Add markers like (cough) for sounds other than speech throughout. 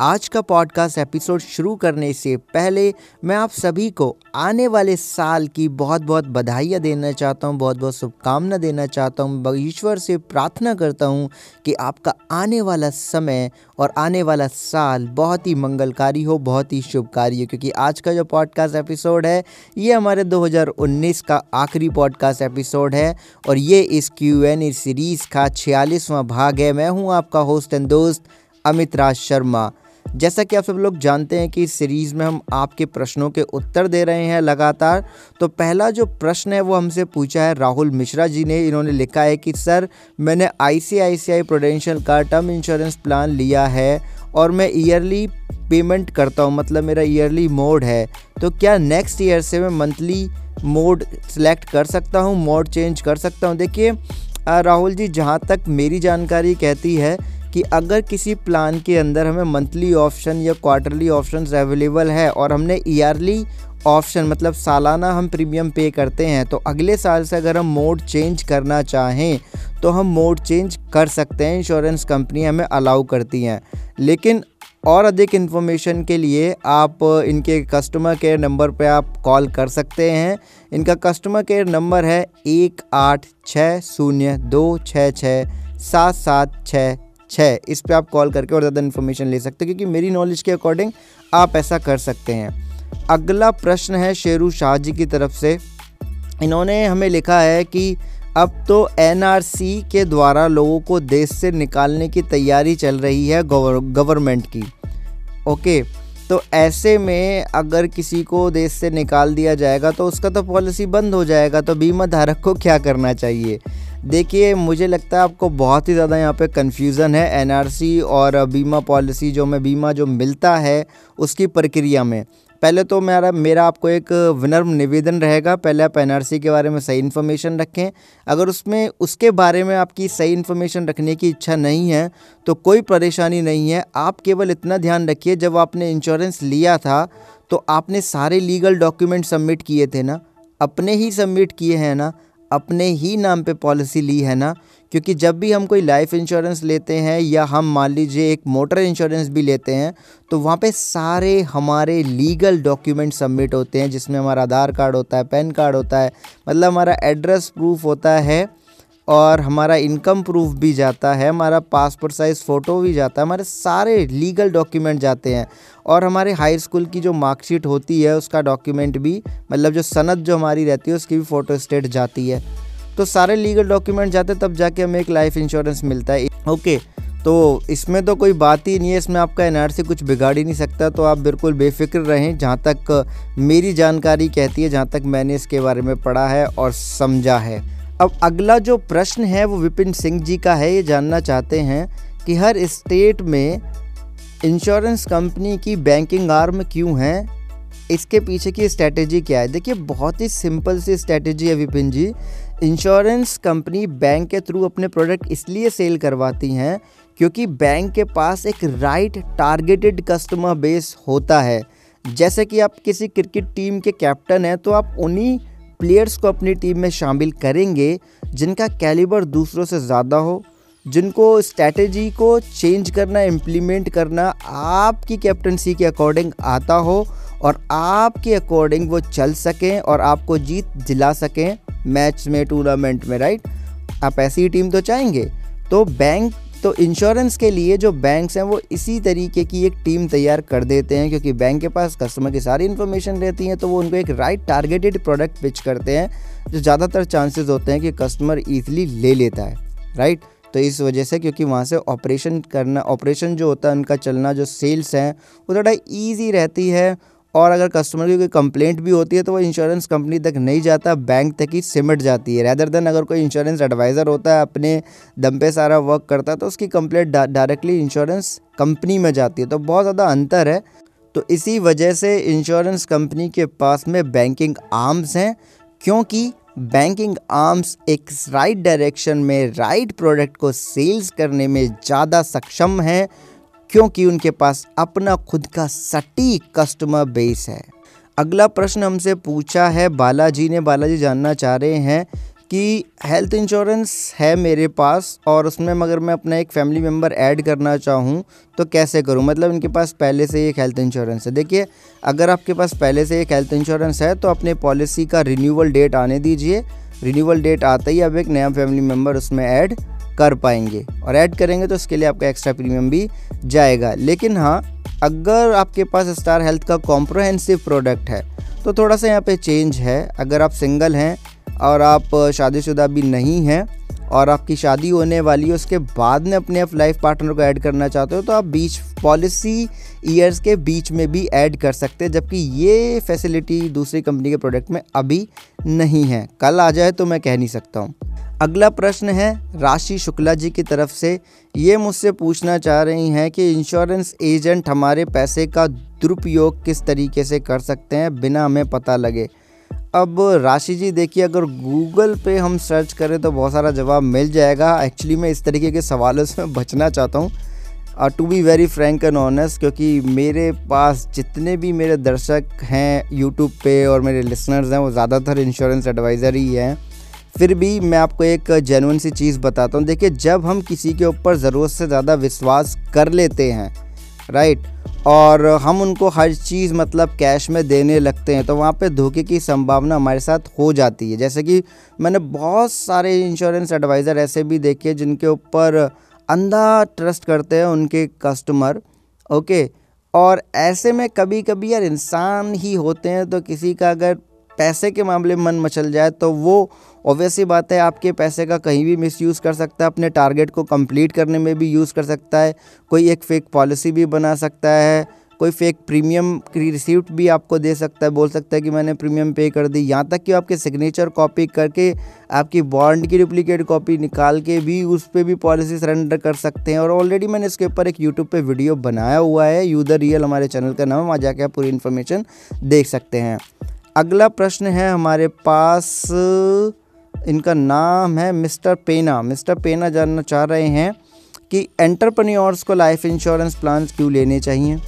आज का podcast episode शुरू करने से पहले मैं आप सभी को आने वाले साल की बहुत बहुत बधाइयाँ देना चाहता हूँ बहुत बहुत शुभकामना देना चाहता हूँ। ईश्वर से प्रार्थना करता हूँ कि आपका आने वाला समय और आने वाला साल बहुत ही मंगलकारी हो, बहुत ही शुभकारी हो, क्योंकि आज का जो पॉडकास्ट एपिसोड है, ये हमारे 2019 का आखिरी पॉडकास्ट एपिसोड है और ये इस क्यू एन सीरीज़ का छियालीसवां भाग है। मैं हूँ आपका होस्ट एंड दोस्त अमित राज शर्मा। जैसा कि आप सब लोग जानते हैं कि इस सीरीज़ में हम आपके प्रश्नों के उत्तर दे रहे हैं लगातार। तो पहला जो प्रश्न है वो हमसे पूछा है राहुल मिश्रा जी ने। इन्होंने लिखा है कि, सर, मैंने आई सी प्रोडेंशियल का टर्म इंश्योरेंस प्लान लिया है और मैं ईयरली पेमेंट करता हूँ मतलब मेरा ईयरली मोड है। तो क्या नेक्स्ट ईयर से मैं मंथली मोड सेलेक्ट कर सकता हूँ मोड चेंज कर सकता हूँ? देखिए राहुल जी, जहाँ तक मेरी जानकारी कहती है कि अगर किसी प्लान के अंदर हमें मंथली ऑप्शन या क्वार्टरली ऑप्शन अवेलेबल है और हमने ईयरली ऑप्शन मतलब सालाना हम प्रीमियम पे करते हैं तो अगले साल से अगर हम मोड चेंज करना चाहें तो हम मोड चेंज कर सकते हैं। इंश्योरेंस कंपनी हमें अलाउ करती हैं। लेकिन और अधिक इन्फॉर्मेशन के लिए आप, इनके कस्टमर केयर नंबर पर आप कॉल कर सकते हैं। इनका कस्टमर केयर नंबर है एक आठ छः शून्य दो छः छः सात सात छः छः। इस पर आप कॉल करके और ज़्यादा इन्फॉर्मेशन ले सकते हैं, क्योंकि मेरी नॉलेज के अकॉर्डिंग आप ऐसा कर सकते हैं। अगला प्रश्न है शेरू शाह जी की तरफ़ से। इन्होंने हमें लिखा है कि अब तो एनआरसी के द्वारा लोगों को देश से निकालने की तैयारी चल रही है गवर्नमेंट की। ओके तो ऐसे में अगर किसी को देश से निकाल दिया जाएगा तो उसका तो पॉलिसी बंद हो जाएगा तो बीमा धारक को क्या करना चाहिए? देखिए, मुझे लगता है आपको बहुत ही ज़्यादा यहाँ पे कन्फ्यूज़न है एनआरसी और बीमा पॉलिसी जो में, बीमा जो मिलता है उसकी प्रक्रिया में। पहले तो मेरा मेरा आपको एक विनर्म निवेदन रहेगा, पहले आप एनआरसी के बारे में सही इन्फॉर्मेशन रखें। अगर उसमें, उसके बारे में आपकी सही इन्फॉर्मेशन रखने की इच्छा नहीं है तो कोई परेशानी नहीं है। आप केवल इतना ध्यान रखिए, जब आपने इंश्योरेंस लिया था तो आपने सारे लीगल डॉक्यूमेंट सबमिट किए थे ना? अपने ही सबमिट किए हैं ना? अपने ही नाम पे पॉलिसी ली है ना? क्योंकि जब भी हम कोई लाइफ इंश्योरेंस लेते हैं या हम मान लीजिए एक मोटर इंश्योरेंस भी लेते हैं तो वहाँ पे सारे हमारे लीगल डॉक्यूमेंट सबमिट होते हैं, जिसमें हमारा आधार कार्ड होता है पैन कार्ड होता है मतलब हमारा एड्रेस प्रूफ होता है और हमारा इनकम प्रूफ भी जाता है, हमारा पासपोर्ट साइज़ फ़ोटो भी जाता है, हमारे सारे लीगल डॉक्यूमेंट जाते हैं। और हमारे हाई स्कूल की जो मार्कशीट होती है, उसका डॉक्यूमेंट भी मतलब जो सनद जो हमारी रहती है, उसकी भी फ़ोटो स्टेट जाती है। तो सारे लीगल डॉक्यूमेंट जाते तब जाके हमें एक लाइफ इंश्योरेंस मिलता है। ओके तो इसमें तो कोई बात ही नहीं है, इसमें आपका एनआरसी कुछ बिगाड़ ही नहीं सकता तो आप बिल्कुल बेफिक्र रहें, जहाँ तक मेरी जानकारी कहती है, जहाँ तक मैंने इसके बारे में पढ़ा है और समझा है। अब अगला जो प्रश्न है वो विपिन सिंह जी का है, ये जानना चाहते हैं कि हर स्टेट में इंश्योरेंस कंपनी की बैंकिंग आर्म क्यों है? इसके पीछे की स्ट्रैटेजी क्या है? देखिए, बहुत ही सिंपल सी स्ट्रैटेजी है Vipin ji. Insurance company bank के थ्रू अपने प्रोडक्ट इसलिए सेल करवाती हैं क्योंकि बैंक के पास एक राइट टारगेटेड कस्टमर बेस होता है। जैसे कि आप किसी क्रिकेट टीम के कैप्टन हैं तो आप उन्हीं प्लेयर्स को अपनी टीम में शामिल करेंगे, जिनका कैलिबर दूसरों से ज़्यादा हो, जिनको स्ट्रैटेजी को चेंज करना इम्प्लीमेंट करना आपकी कैप्टनसी के अकॉर्डिंग आता हो और आपके अकॉर्डिंग वो चल सकें और आपको जीत दिला सकें मैच में टूर्नामेंट में राइट आप ऐसी ही टीम तो चाहेंगे तो बैंक तो इंश्योरेंस के लिए जो बैंक्स हैं, वो इसी तरीके की एक टीम तैयार कर देते हैं, क्योंकि बैंक के पास कस्टमर की सारी इन्फॉर्मेशन रहती है तो वो उनको एक राइट टारगेटेड प्रोडक्ट पिच करते हैं, जो ज़्यादातर चांसेस होते हैं कि कस्टमर ईजिली ले लेता है राइट तो इस वजह से क्योंकि वहाँ से ऑपरेशन करना ऑपरेशन जो होता है, उनका चलना, जो सेल्स हैं, वो थोड़ा ईजी रहती है और अगर कस्टमर की कोई कंप्लेंट भी होती है तो वो इंश्योरेंस कंपनी तक नहीं जाता बैंक तक ही सिमट जाती है। रैदर देन अगर कोई इंश्योरेंस एडवाइज़र होता है, अपने दम पे सारा वर्क करता है तो उसकी कंप्लेंट डायरेक्टली इंश्योरेंस कंपनी में जाती है। तो बहुत ज़्यादा अंतर है। तो इसी वजह से इंश्योरेंस कंपनी के पास में बैंकिंग आर्म्स हैं, क्योंकि बैंकिंग आर्म्स एक राइट डायरेक्शन में राइट प्रोडक्ट को सेल्स करने में ज़्यादा सक्षम हैं। क्योंकि उनके पास अपना खुद का सटीक कस्टमर बेस है। अगला प्रश्न हमसे पूछा है, बालाजी ने, बालाजी जानना चाह रहे हैं कि हेल्थ इंश्योरेंस है मेरे पास और उसमें मगर मैं अपना एक फैमिली मेंबर ऐड करना चाहूँ तो कैसे करूँ? मतलब इनके पास पहले से एक हेल्थ इंश्योरेंस है। देखिए, अगर आपके पास पहले से एक हेल्थ इंश्योरेंस है तो अपने पॉलिसी का रिन्यूअल डेट आने दीजिए। रिन्यूअल डेट आते ही अब एक नया फैमिली मेंबर उसमें ऐड कर पाएँगे और ऐड करेंगे तो उसके लिए आपका एक्स्ट्रा प्रीमियम भी जाएगा। लेकिन हाँ अगर आपके पास स्टार हेल्थ का कॉम्प्रोहेंसिव प्रोडक्ट है तो थोड़ा सा यहाँ पे चेंज है। अगर आप सिंगल हैं और आप शादीशुदा भी नहीं हैं और आपकी शादी होने वाली है, उसके बाद में अपने आप लाइफ पार्टनर को ऐड करना चाहते हो तो आप बीच पॉलिसी ईयर्स के बीच में भी ऐड कर सकते हैं, जबकि ये फैसिलिटी दूसरी कंपनी के प्रोडक्ट में अभी नहीं है। कल आ जाए तो मैं कह नहीं सकता हूँ। अगला प्रश्न है, राशि शुक्ला जी की तरफ़ से। ये मुझसे पूछना चाह रही हैं कि इंश्योरेंस एजेंट हमारे पैसे का दुरुपयोग किस तरीके से कर सकते हैं बिना हमें पता लगे। अब राशि जी, देखिए, अगर गूगल पे हम सर्च करें तो बहुत सारा जवाब मिल जाएगा। एक्चुअली मैं इस तरीके के सवालों से (laughs) बचना चाहता हूँ। To be very frank and honest क्योंकि मेरे पास जितने भी मेरे दर्शक हैं यूट्यूब पे और मेरे लिसनर्स हैं, वो ज़्यादातर इंश्योरेंस एडवाइज़र ही हैं। फिर भी मैं आपको एक जेनुअन सी चीज़ बताता हूँ। देखिए, जब हम किसी के ऊपर ज़रूरत से ज़्यादा विश्वास कर लेते हैं राइट और हम उनको हर चीज़ मतलब कैश में देने लगते हैं तो वहाँ पे धोखे की संभावना हमारे साथ हो जाती है। जैसे कि मैंने बहुत सारे इंश्योरेंस एडवाइज़र ऐसे भी देखे जिनके ऊपर अंधा ट्रस्ट करते हैं उनके कस्टमर ओके और ऐसे में कभी कभी यार इंसान ही होते हैं तो किसी का अगर पैसे के मामले मन मचल जाए तो वो ऑब्वियसली बात है, आपके पैसे का कहीं भी मिसयूज़ कर सकता है, अपने टारगेट को कंप्लीट करने में भी यूज़ कर सकता है, कोई एक फ़ेक पॉलिसी भी बना सकता है, कोई फेक प्रीमियम की रिसिप्ट भी आपको दे सकता है, बोल सकता है कि मैंने प्रीमियम पे कर दी। यहाँ तक कि आपके सिग्नेचर कॉपी करके, आपकी बॉन्ड की डुप्लीकेट कॉपी निकाल के भी उस पर भी पॉलिसी सरेंडर कर सकते हैं। और ऑलरेडी मैंने इसके ऊपर एक यूट्यूब पे वीडियो बनाया हुआ है यू द रियल हमारे चैनल का नाम वहाँ जाके आप पूरी इन्फॉर्मेशन देख सकते हैं। अगला प्रश्न है हमारे पास इनका नाम है मिस्टर पेना। मिस्टर पेना जानना चाह रहे हैं कि एंटरप्रेन्योर्स को लाइफ इंश्योरेंस प्लान क्यों लेने चाहिए?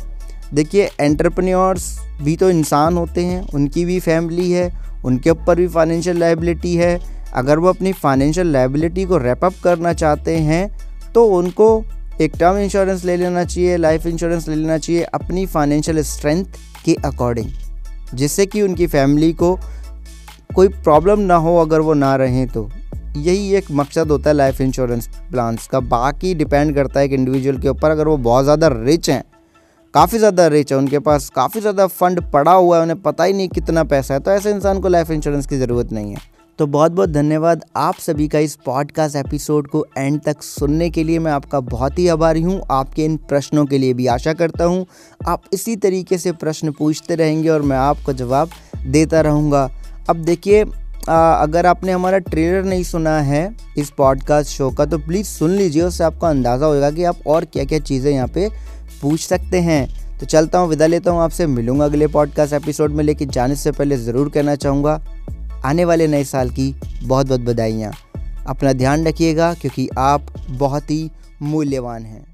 देखिए, एंटरप्रेन्योर्स भी तो इंसान होते हैं, उनकी भी फैमिली है, उनके ऊपर भी फाइनेंशियल लाइबिलिटी है। अगर वो अपनी फाइनेंशियल लाइबिलिटी को रैपअप करना चाहते हैं तो उनको एक टर्म इंश्योरेंस ले लेना चाहिए, लाइफ इंश्योरेंस ले लेना चाहिए अपनी फाइनेंशियल स्ट्रेंथ के अकॉर्डिंग, जिससे कि उनकी फैमिली को कोई प्रॉब्लम ना हो अगर वो ना रहें तो। यही एक मकसद होता है लाइफ इंश्योरेंस प्लान्स का। बाकी डिपेंड करता है एक इंडिविजुअल के ऊपर। अगर वो बहुत ज़्यादा रिच हैं, काफ़ी ज़्यादा रिच है, उनके पास काफ़ी ज़्यादा फंड पड़ा हुआ है, उन्हें पता ही नहीं कितना पैसा है तो ऐसे इंसान को लाइफ इंश्योरेंस की ज़रूरत नहीं है। तो बहुत बहुत धन्यवाद आप सभी का इस पॉडकास्ट एपिसोड को एंड तक सुनने के लिए। मैं आपका बहुत ही आभारी हूँ। आपके इन प्रश्नों के लिए भी आशा करता हूँ। आप इसी तरीके से प्रश्न पूछते रहेंगे और मैं आपको जवाब देता रहूँगा। अब देखिए अगर आपने हमारा ट्रेलर नहीं सुना है इस पॉडकास्ट शो का तो प्लीज़ सुन लीजिए, उससे आपको अंदाज़ा होगा कि आप और क्या क्या चीज़ें यहाँ पे पूछ सकते हैं। तो चलता हूँ, विदा लेता हूँ, आपसे मिलूँगा अगले पॉडकास्ट एपिसोड में, लेकिन जाने से पहले ज़रूर कहना चाहूँगा, आने वाले नए साल की बहुत बहुत बधाइयाँ। अपना ध्यान रखिएगा, क्योंकि आप बहुत ही मूल्यवान हैं।